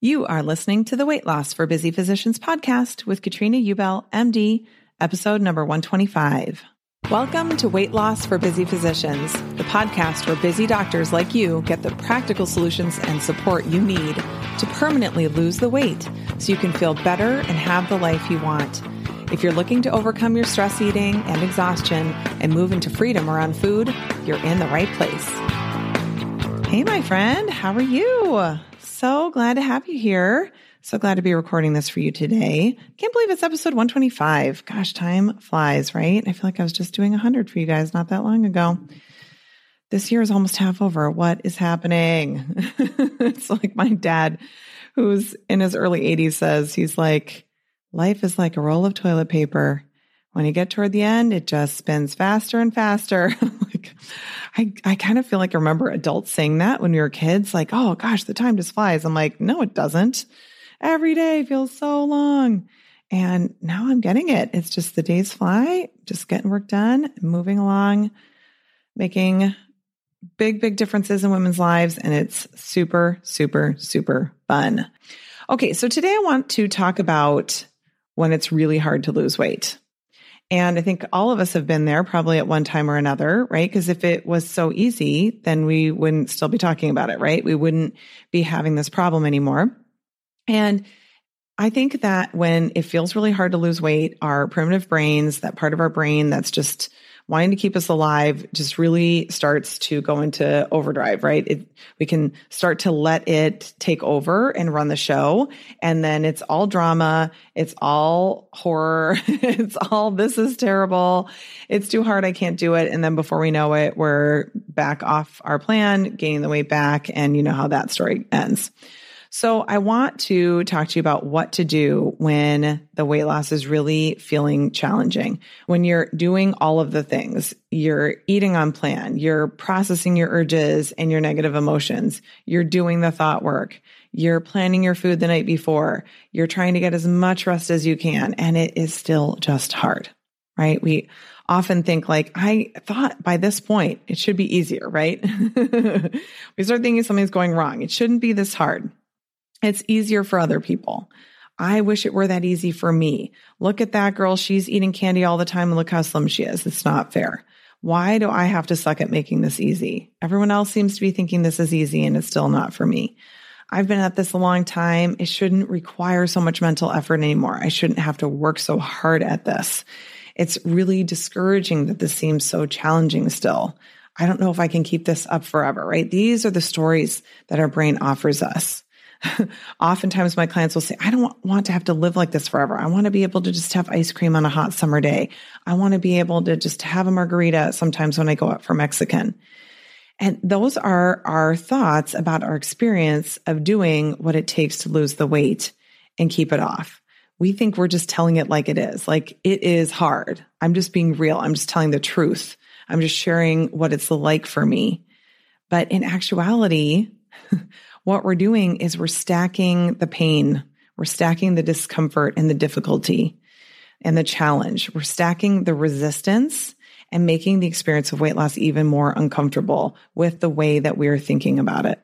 You are listening to the Weight Loss for Busy Physicians podcast with Katrina Ubel, MD, episode number 125. Welcome to Weight Loss for Busy Physicians, the podcast where busy doctors like you get the practical solutions and support you need to permanently lose the weight so you can feel better and have the life you want. If you're looking to overcome your stress eating and exhaustion and move into freedom around food, you're in the right place. Hey, my friend, how are you? So glad to have you here. So glad to be recording this for you today. Can't believe it's episode 125. Gosh, time flies, right? I feel like I was just doing 100 for you guys not that long ago. This year is almost half over. What is happening? it's like my dad, who's in his early 80s, says he's like, life is like a roll of toilet paper. When you get toward the end, it just spins faster and faster. like, I, I kind of feel like I remember adults saying that when we were kids, like, oh gosh, the time just flies. I'm like, no, it doesn't every day feels so long. And now I'm getting it. It's just the days fly, just getting work done, moving along, making big, big differences in women's lives. And it's super, super, super fun. Okay. So today I want to talk about when it's really hard to lose weight. And I think all of us have been there probably at one time or another, right? Because if it was so easy, then we wouldn't still be talking about it, right? We wouldn't be having this problem anymore. And I think that when it feels really hard to lose weight, our primitive brains, that part of our brain that's just wanting to keep us alive, just really starts to go into overdrive, right? It, we can start to let it take over and run the show. And then it's all drama. It's all horror. it's all, this is terrible. It's too hard. I can't do it. And then before we know it, we're back off our plan, gaining the weight back. And you know how that story ends. So I want to talk to you about what to do when the weight loss is really feeling challenging. When you're doing all of the things, you're eating on plan, you're processing your urges and your negative emotions, you're doing the thought work, you're planning your food the night before, you're trying to get as much rest as you can, and it is still just hard, right? We often think like, I thought by this point it should be easier, right? we start thinking something's going wrong. It shouldn't be this hard. It's easier for other people. I wish it were that easy for me. Look at that girl. She's eating candy all the time and look how slim she is. It's not fair. Why do I have to suck at making this easy? Everyone else seems to be thinking this is easy and it's still not for me. I've been at this a long time. It shouldn't require so much mental effort anymore. I shouldn't have to work so hard at this. It's really discouraging that this seems so challenging still. I don't know if I can keep this up forever, right? These are the stories that our brain offers us. oftentimes my clients will say, I don't want to have to live like this forever. I want to be able to just have ice cream on a hot summer day. I want to be able to just have a margarita sometimes when I go out for Mexican. And those are our thoughts about our experience of doing what it takes to lose the weight and keep it off. We think we're just telling it like it is. Like it is hard. I'm just being real. I'm just telling the truth. I'm just sharing what it's like for me. But in actuality, what we're doing is we're stacking the pain, we're stacking the discomfort and the difficulty and the challenge. We're stacking the resistance and making the experience of weight loss even more uncomfortable with the way that we're thinking about it.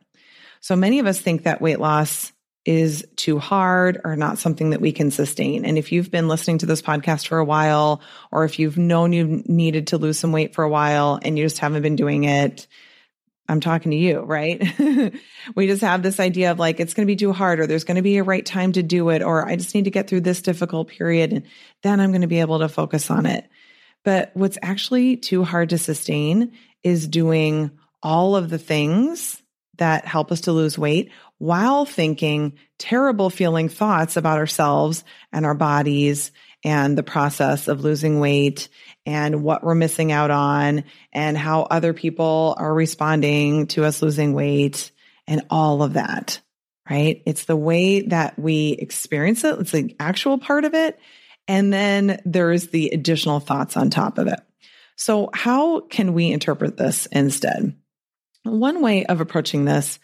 So many of us think that weight loss is too hard or not something that we can sustain. And if you've been listening to this podcast for a while, or if you've known you needed to lose some weight for a while and you just haven't been doing it, I'm talking to you, right? we just have this idea of like, it's going to be too hard, or there's going to be a right time to do it, or I just need to get through this difficult period and then I'm going to be able to focus on it. But what's actually too hard to sustain is doing all of the things that help us to lose weight while thinking terrible feeling thoughts about ourselves and our bodies and the process of losing weight and what we're missing out on and how other people are responding to us losing weight and all of that, right? It's the way that we experience it. It's the actual part of it. And then there's the additional thoughts on top of it. So how can we interpret this instead? One way of approaching this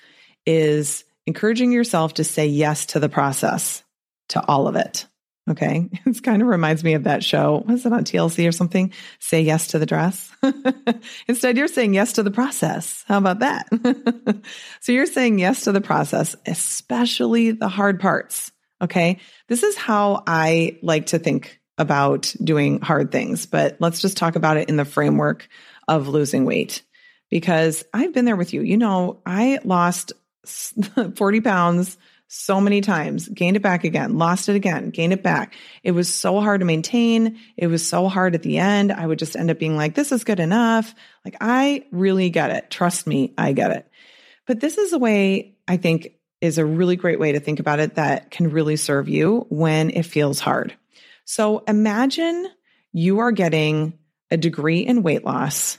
is encouraging yourself to say yes to the process, to all of it. Okay. It kind of reminds me of that show. Was it on TLC or something? Say yes to the dress. Instead, you're saying yes to the process. How about that? so you're saying yes to the process, especially the hard parts. Okay. This is how I like to think about doing hard things, but let's just talk about it in the framework of losing weight because I've been there with you. You know, I lost 40 pounds so many times, gained it back again, lost it again, gained it back. It was so hard to maintain. It was so hard at the end. I would just end up being like, this is good enough. Like, I really get it. Trust me, I get it. But this is a way I think is a really great way to think about it that can really serve you when it feels hard. So imagine you are getting a degree in weight loss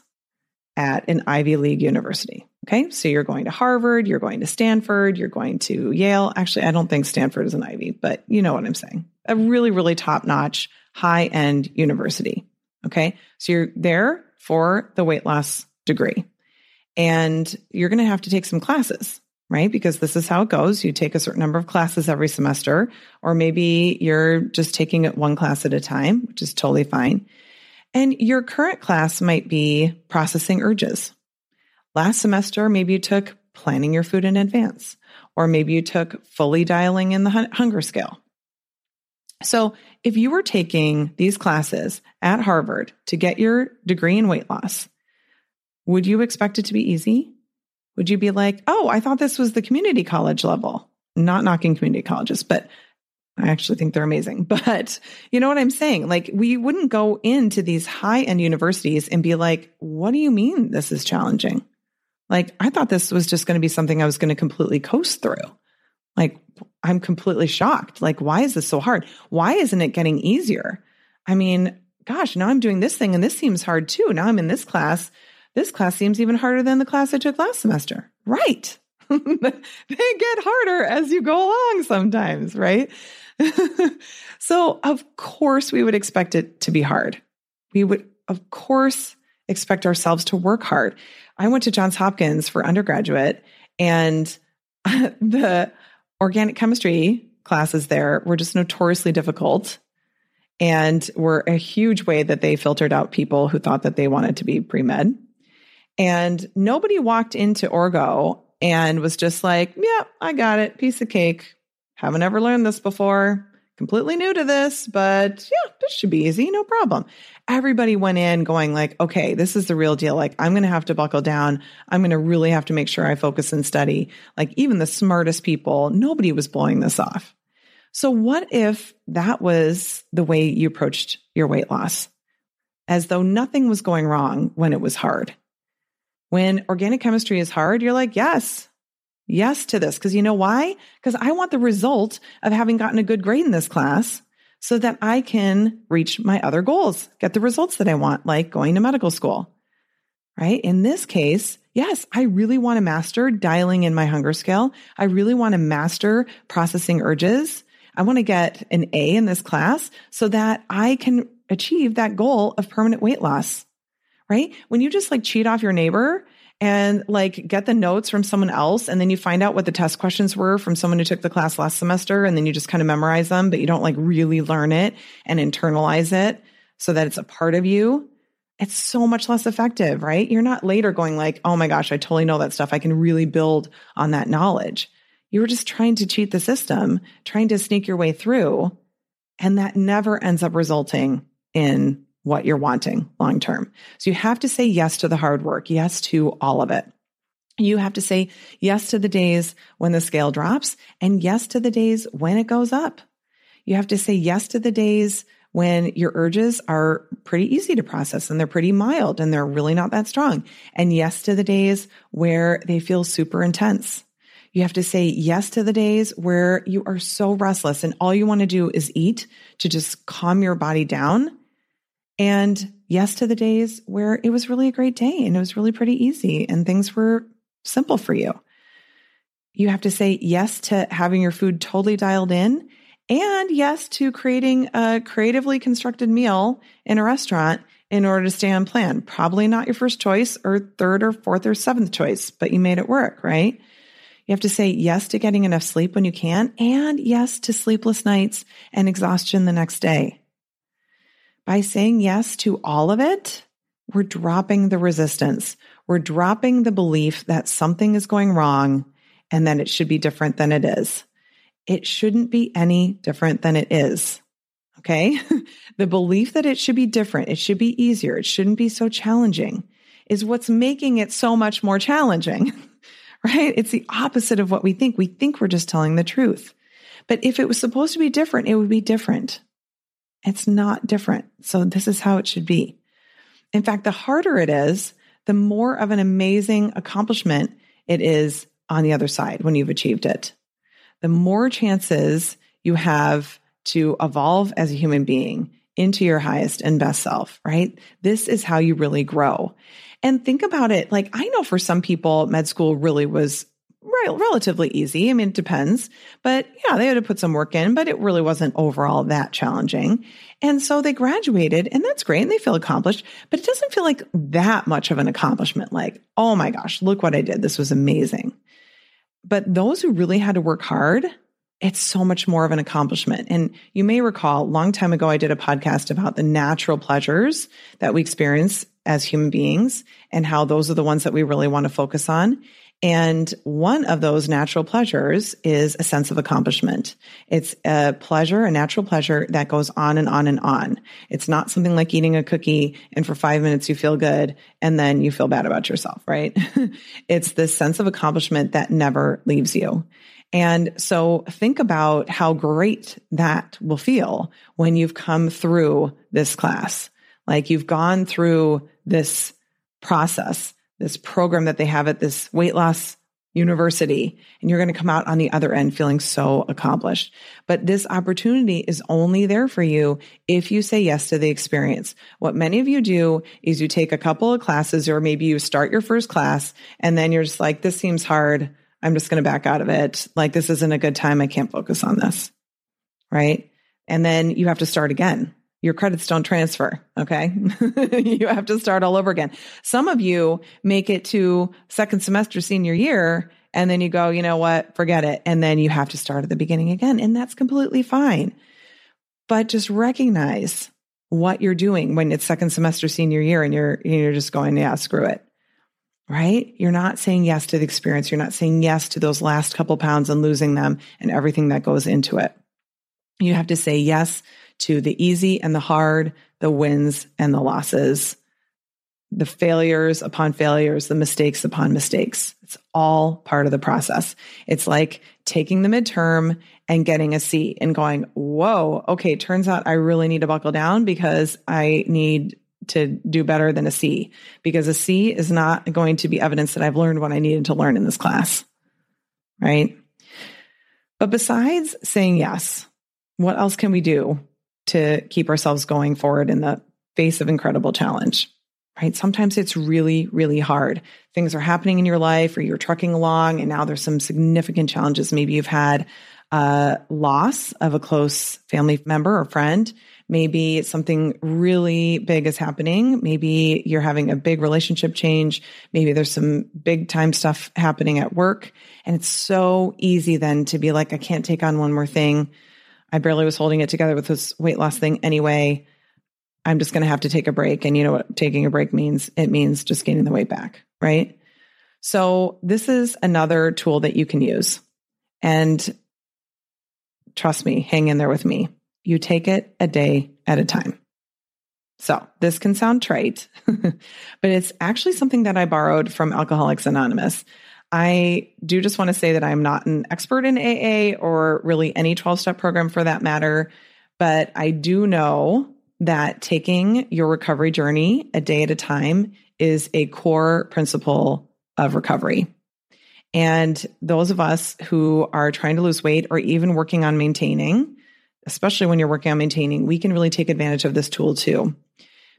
at an Ivy League university. Okay. So you're going to Harvard, you're going to Stanford, you're going to Yale. Actually, I don't think Stanford is an Ivy, but you know what I'm saying. A really, really top notch, high end university. Okay. So you're there for the weight loss degree and you're going to have to take some classes, right? Because this is how it goes. You take a certain number of classes every semester, or maybe you're just taking it one class at a time, which is totally fine. And your current class might be processing urges. Last semester, maybe you took planning your food in advance, or maybe you took fully dialing in the hunger scale. So, if you were taking these classes at Harvard to get your degree in weight loss, would you expect it to be easy? Would you be like, oh, I thought this was the community college level? Not knocking community colleges, but I actually think they're amazing. But you know what I'm saying? Like, we wouldn't go into these high end universities and be like, what do you mean this is challenging? Like, I thought this was just going to be something I was going to completely coast through. Like, I'm completely shocked. Like, why is this so hard? Why isn't it getting easier? I mean, gosh, now I'm doing this thing and this seems hard too. Now I'm in this class. This class seems even harder than the class I took last semester. Right. they get harder as you go along sometimes, right? so, of course, we would expect it to be hard. We would, of course, expect ourselves to work hard. I went to Johns Hopkins for undergraduate, and the organic chemistry classes there were just notoriously difficult and were a huge way that they filtered out people who thought that they wanted to be pre med. And nobody walked into Orgo and was just like, yeah, I got it, piece of cake. Haven't ever learned this before. Completely new to this, but yeah, this should be easy, no problem. Everybody went in going like, okay, this is the real deal. Like, I'm going to have to buckle down. I'm going to really have to make sure I focus and study. Like, even the smartest people, nobody was blowing this off. So, what if that was the way you approached your weight loss? As though nothing was going wrong when it was hard. When organic chemistry is hard, you're like, yes, yes to this. Because you know why? Because I want the result of having gotten a good grade in this class so that I can reach my other goals, get the results that I want, like going to medical school. right? In this case, yes, I really want to master dialing in my hunger scale. I really want to master processing urges. I want to get an A in this class so that I can achieve that goal of permanent weight loss, right? When you just like cheat off your neighbor and like get the notes from someone else and then you find out what the test questions were from someone who took the class last semester and then you just kind of memorize them, but you don't like really learn it and internalize it so that it's a part of you it's so much less effective, right? You're not later going like, oh my gosh, I totally know that stuff. I can really build on that knowledge. You were just trying to cheat the system, trying to sneak your way through. And that never ends up resulting in what you're wanting long term. So you have to say yes to the hard work, yes to all of it. You have to say yes to the days when the scale drops and yes to the days when it goes up. You have to say yes to the days when your urges are pretty easy to process and they're pretty mild and they're really not that strong. And yes to the days where they feel super intense. You have to say yes to the days where you are so restless and all you want to do is eat to just calm your body down. And yes to the days where it was really a great day and it was really pretty easy and things were simple for you. You have to say yes to having your food totally dialed in and yes, to creating a creatively constructed meal in a restaurant in order to stay on plan. Probably not your first choice or third or fourth or seventh choice, but you made it work, right? You have to say yes to getting enough sleep when you can, and yes to sleepless nights and exhaustion the next day. By saying yes to all of it, we're dropping the resistance. We're dropping the belief that something is going wrong and that it should be different than it is it shouldn't be any different than it is. Okay. the belief that it should be different, it should be easier, it shouldn't be so challenging is what's making it so much more challenging, right? It's the opposite of what we think. We think we're just telling the truth. But if it was supposed to be different, it would be different. It's not different. So this is how it should be. In fact, the harder it is, the more of an amazing accomplishment it is on the other side when you've achieved it the more chances you have to evolve as a human being into your highest and best self, right? This is how you really grow. And think about it like, I know for some people, med school really was relatively easy. I mean, it depends, but yeah, they had to put some work in, but it really wasn't overall that challenging. And so they graduated and that's great. And they feel accomplished, but it doesn't feel like that much of an accomplishment. Like, oh my gosh, look what I did. This was amazing. But those who really had to work hard, it's so much more of an accomplishment. And you may recall a long time ago, I did a podcast about the natural pleasures that we experience as human beings and how those are the ones that we really want to focus on. And one of those natural pleasures is a sense of accomplishment. It's a pleasure, a natural pleasure that goes on and on and on. It's not something like eating a cookie and for five minutes you feel good and then you feel bad about yourself, right? it's this sense of accomplishment that never leaves you. And so think about how great that will feel when you've come through this class. Like you've gone through this process this program that they have at this weight loss university and you're going to come out on the other end feeling so accomplished. But this opportunity is only there for you if you say yes to the experience. What many of you do is you take a couple of classes or maybe you start your first class and then you're just like, this seems hard. I'm just going to back out of it. Like this isn't a good time. I can't focus on this. Right. And then you have to start again your credits don't transfer. Okay. you have to start all over again. Some of you make it to second semester senior year and then you go, you know what, forget it. And then you have to start at the beginning again. And that's completely fine. But just recognize what you're doing when it's second semester senior year and you're, you're just going, yeah, screw it. Right? You're not saying yes to the experience. You're not saying yes to those last couple pounds and losing them and everything that goes into it. You have to say yes to the easy and the hard, the wins and the losses, the failures upon failures, the mistakes upon mistakes. It's all part of the process. It's like taking the midterm and getting a C and going, whoa, okay, turns out I really need to buckle down because I need to do better than a C because a C is not going to be evidence that I've learned what I needed to learn in this class. Right. But besides saying yes, what else can we do to keep ourselves going forward in the face of incredible challenge. right? Sometimes it's really, really hard. Things are happening in your life or you're trucking along and now there's some significant challenges. Maybe you've had a loss of a close family member or friend. Maybe something really big is happening. Maybe you're having a big relationship change. Maybe there's some big time stuff happening at work. And it's so easy then to be like, I can't take on one more thing. I barely was holding it together with this weight loss thing anyway. I'm just going to have to take a break. And you know what taking a break means? It means just gaining the weight back, right? So this is another tool that you can use. And trust me, hang in there with me. You take it a day at a time. So this can sound trite, but it's actually something that I borrowed from Alcoholics Anonymous. I do just want to say that I'm not an expert in AA or really any 12 step program for that matter, but I do know that taking your recovery journey a day at a time is a core principle of recovery. And those of us who are trying to lose weight or even working on maintaining, especially when you're working on maintaining, we can really take advantage of this tool too.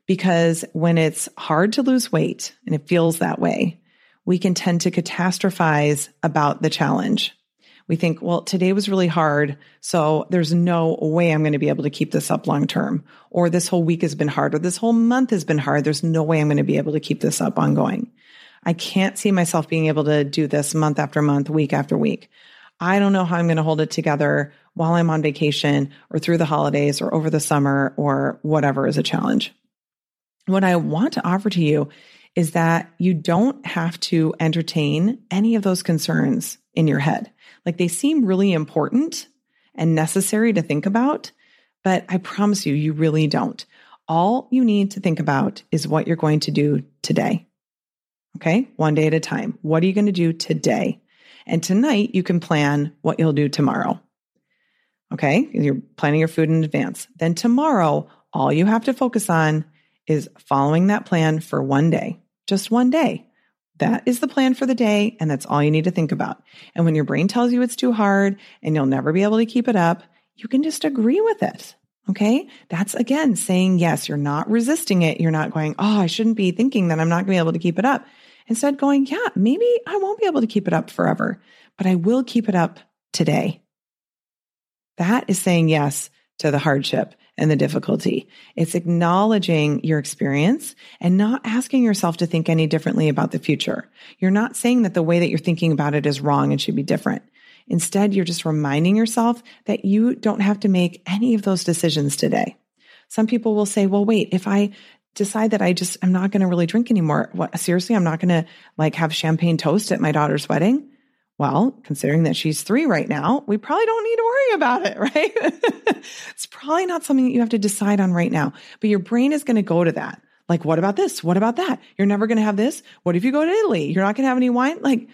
Because when it's hard to lose weight and it feels that way, we can tend to catastrophize about the challenge we think, well, today was really hard. So there's no way I'm going to be able to keep this up long term. Or this whole week has been hard, or this whole month has been hard. There's no way I'm going to be able to keep this up ongoing. I can't see myself being able to do this month after month, week after week. I don't know how I'm going to hold it together while I'm on vacation or through the holidays or over the summer or whatever is a challenge. What I want to offer to you is that you don't have to entertain any of those concerns in your head. Like they seem really important and necessary to think about, but I promise you, you really don't. All you need to think about is what you're going to do today. Okay. One day at a time. What are you going to do today? And tonight you can plan what you'll do tomorrow. Okay. You're planning your food in advance. Then tomorrow, all you have to focus on is following that plan for one day, just one day. That is the plan for the day, and that's all you need to think about. And when your brain tells you it's too hard and you'll never be able to keep it up, you can just agree with it. Okay. That's again saying yes. You're not resisting it. You're not going, oh, I shouldn't be thinking that I'm not going to be able to keep it up. Instead, going, yeah, maybe I won't be able to keep it up forever, but I will keep it up today. That is saying yes to the hardship and the difficulty. It's acknowledging your experience and not asking yourself to think any differently about the future. You're not saying that the way that you're thinking about it is wrong and should be different. Instead, you're just reminding yourself that you don't have to make any of those decisions today. Some people will say, well, wait, if I decide that I just, I'm not going to really drink anymore. What, seriously, I'm not going to like have champagne toast at my daughter's wedding. Well, considering that she's three right now, we probably don't need to worry about it, right? it's probably not something that you have to decide on right now, but your brain is going to go to that. Like, what about this? What about that? You're never going to have this. What if you go to Italy? You're not going to have any wine? Like,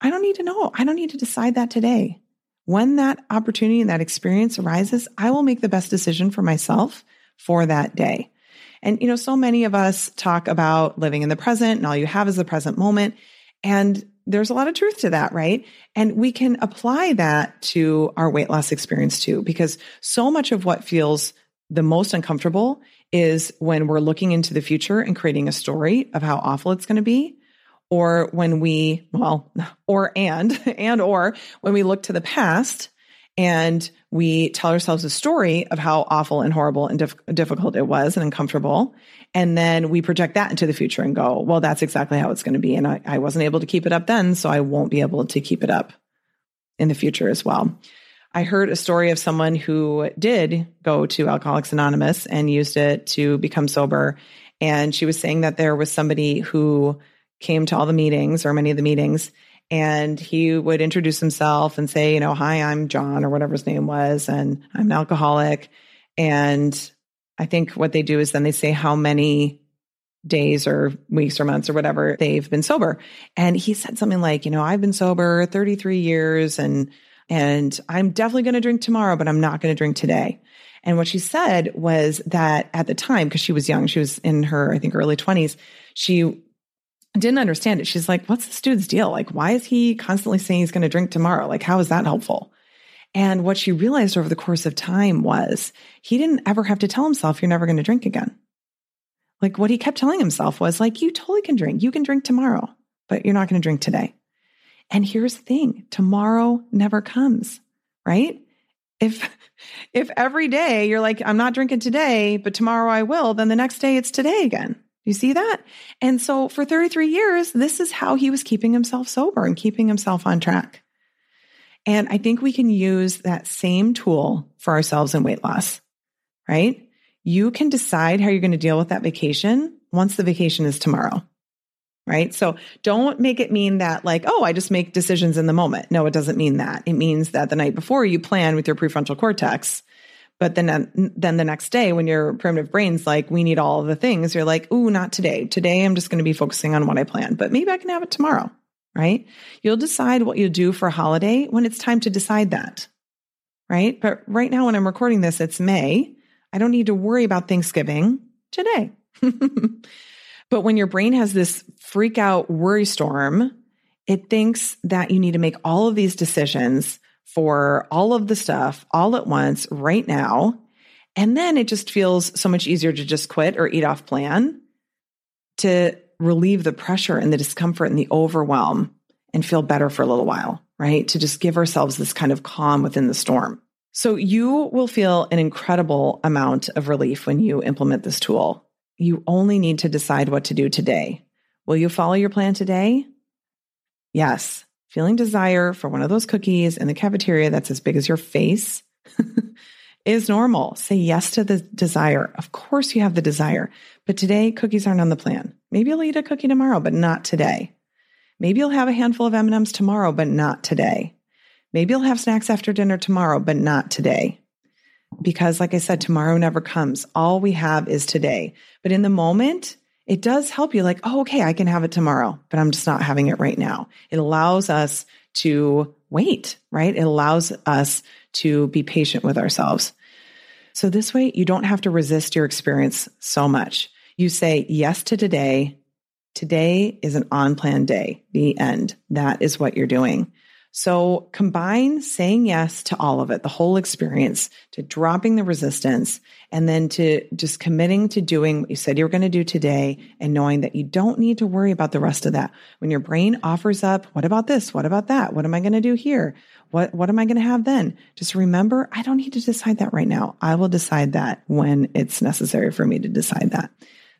I don't need to know. I don't need to decide that today. When that opportunity and that experience arises, I will make the best decision for myself for that day. And, you know, so many of us talk about living in the present and all you have is the present moment. And there's a lot of truth to that, right? And we can apply that to our weight loss experience too, because so much of what feels the most uncomfortable is when we're looking into the future and creating a story of how awful it's going to be. Or when we, well, or and, and or when we look to the past and we tell ourselves a story of how awful and horrible and dif- difficult it was and uncomfortable. And then we project that into the future and go, well, that's exactly how it's going to be. And I, I wasn't able to keep it up then, so I won't be able to keep it up in the future as well. I heard a story of someone who did go to Alcoholics Anonymous and used it to become sober. And she was saying that there was somebody who came to all the meetings or many of the meetings and he would introduce himself and say, you know, hi, I'm John or whatever his name was, and I'm an alcoholic. And I think what they do is then they say how many days or weeks or months or whatever they've been sober. And he said something like, you know, I've been sober 33 years and and I'm definitely going to drink tomorrow, but I'm not going to drink today. And what she said was that at the time, because she was young, she was in her, I think, early 20s, she didn't understand it. She's like, what's this dude's deal? Like, why is he constantly saying he's going to drink tomorrow? Like, how is that helpful? And what she realized over the course of time was he didn't ever have to tell himself, you're never going to drink again. Like what he kept telling himself was like, you totally can drink. You can drink tomorrow, but you're not going to drink today. And here's the thing tomorrow never comes, right? If, if every day you're like, I'm not drinking today, but tomorrow I will, then the next day it's today again. You see that? And so for 33 years, this is how he was keeping himself sober and keeping himself on track. And I think we can use that same tool for ourselves in weight loss, right? You can decide how you're going to deal with that vacation once the vacation is tomorrow, right? So don't make it mean that, like, oh, I just make decisions in the moment. No, it doesn't mean that. It means that the night before you plan with your prefrontal cortex. But then, um, then the next day, when your primitive brain's like, we need all the things, you're like, ooh, not today. Today, I'm just going to be focusing on what I plan, but maybe I can have it tomorrow right? You'll decide what you'll do for a holiday when it's time to decide that, right? But right now, when I'm recording this, it's May. I don't need to worry about Thanksgiving today. but when your brain has this freak out worry storm, it thinks that you need to make all of these decisions for all of the stuff all at once right now. And then it just feels so much easier to just quit or eat off plan to relieve the pressure and the discomfort and the overwhelm and feel better for a little while, right? To just give ourselves this kind of calm within the storm. So you will feel an incredible amount of relief when you implement this tool. You only need to decide what to do today. Will you follow your plan today? Yes. Feeling desire for one of those cookies in the cafeteria that's as big as your face is normal. Say yes to the desire. Of course, you have the desire, but today cookies aren't on the plan. Maybe you'll eat a cookie tomorrow, but not today. Maybe you'll have a handful of M&Ms tomorrow, but not today. Maybe you'll have snacks after dinner tomorrow, but not today. Because like I said, tomorrow never comes. All we have is today. But in the moment, it does help you like, oh, okay, I can have it tomorrow, but I'm just not having it right now. It allows us to wait, right? It allows us to be patient with ourselves. So this way, you don't have to resist your experience so much. You say yes to today. Today is an on plan day, the end. That is what you're doing. So combine saying yes to all of it, the whole experience, to dropping the resistance, and then to just committing to doing what you said you were going to do today and knowing that you don't need to worry about the rest of that. When your brain offers up, what about this? What about that? What am I going to do here? What, what am I going to have then? Just remember, I don't need to decide that right now. I will decide that when it's necessary for me to decide that.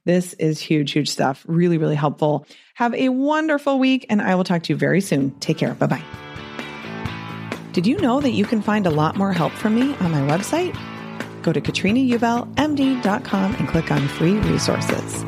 This is huge, huge stuff. Really, really helpful. Have a wonderful week, and I will talk to you very soon. Take care. Bye bye. Did you know that you can find a lot more help from me on my website? Go to katrinaubelmd.com and click on free resources.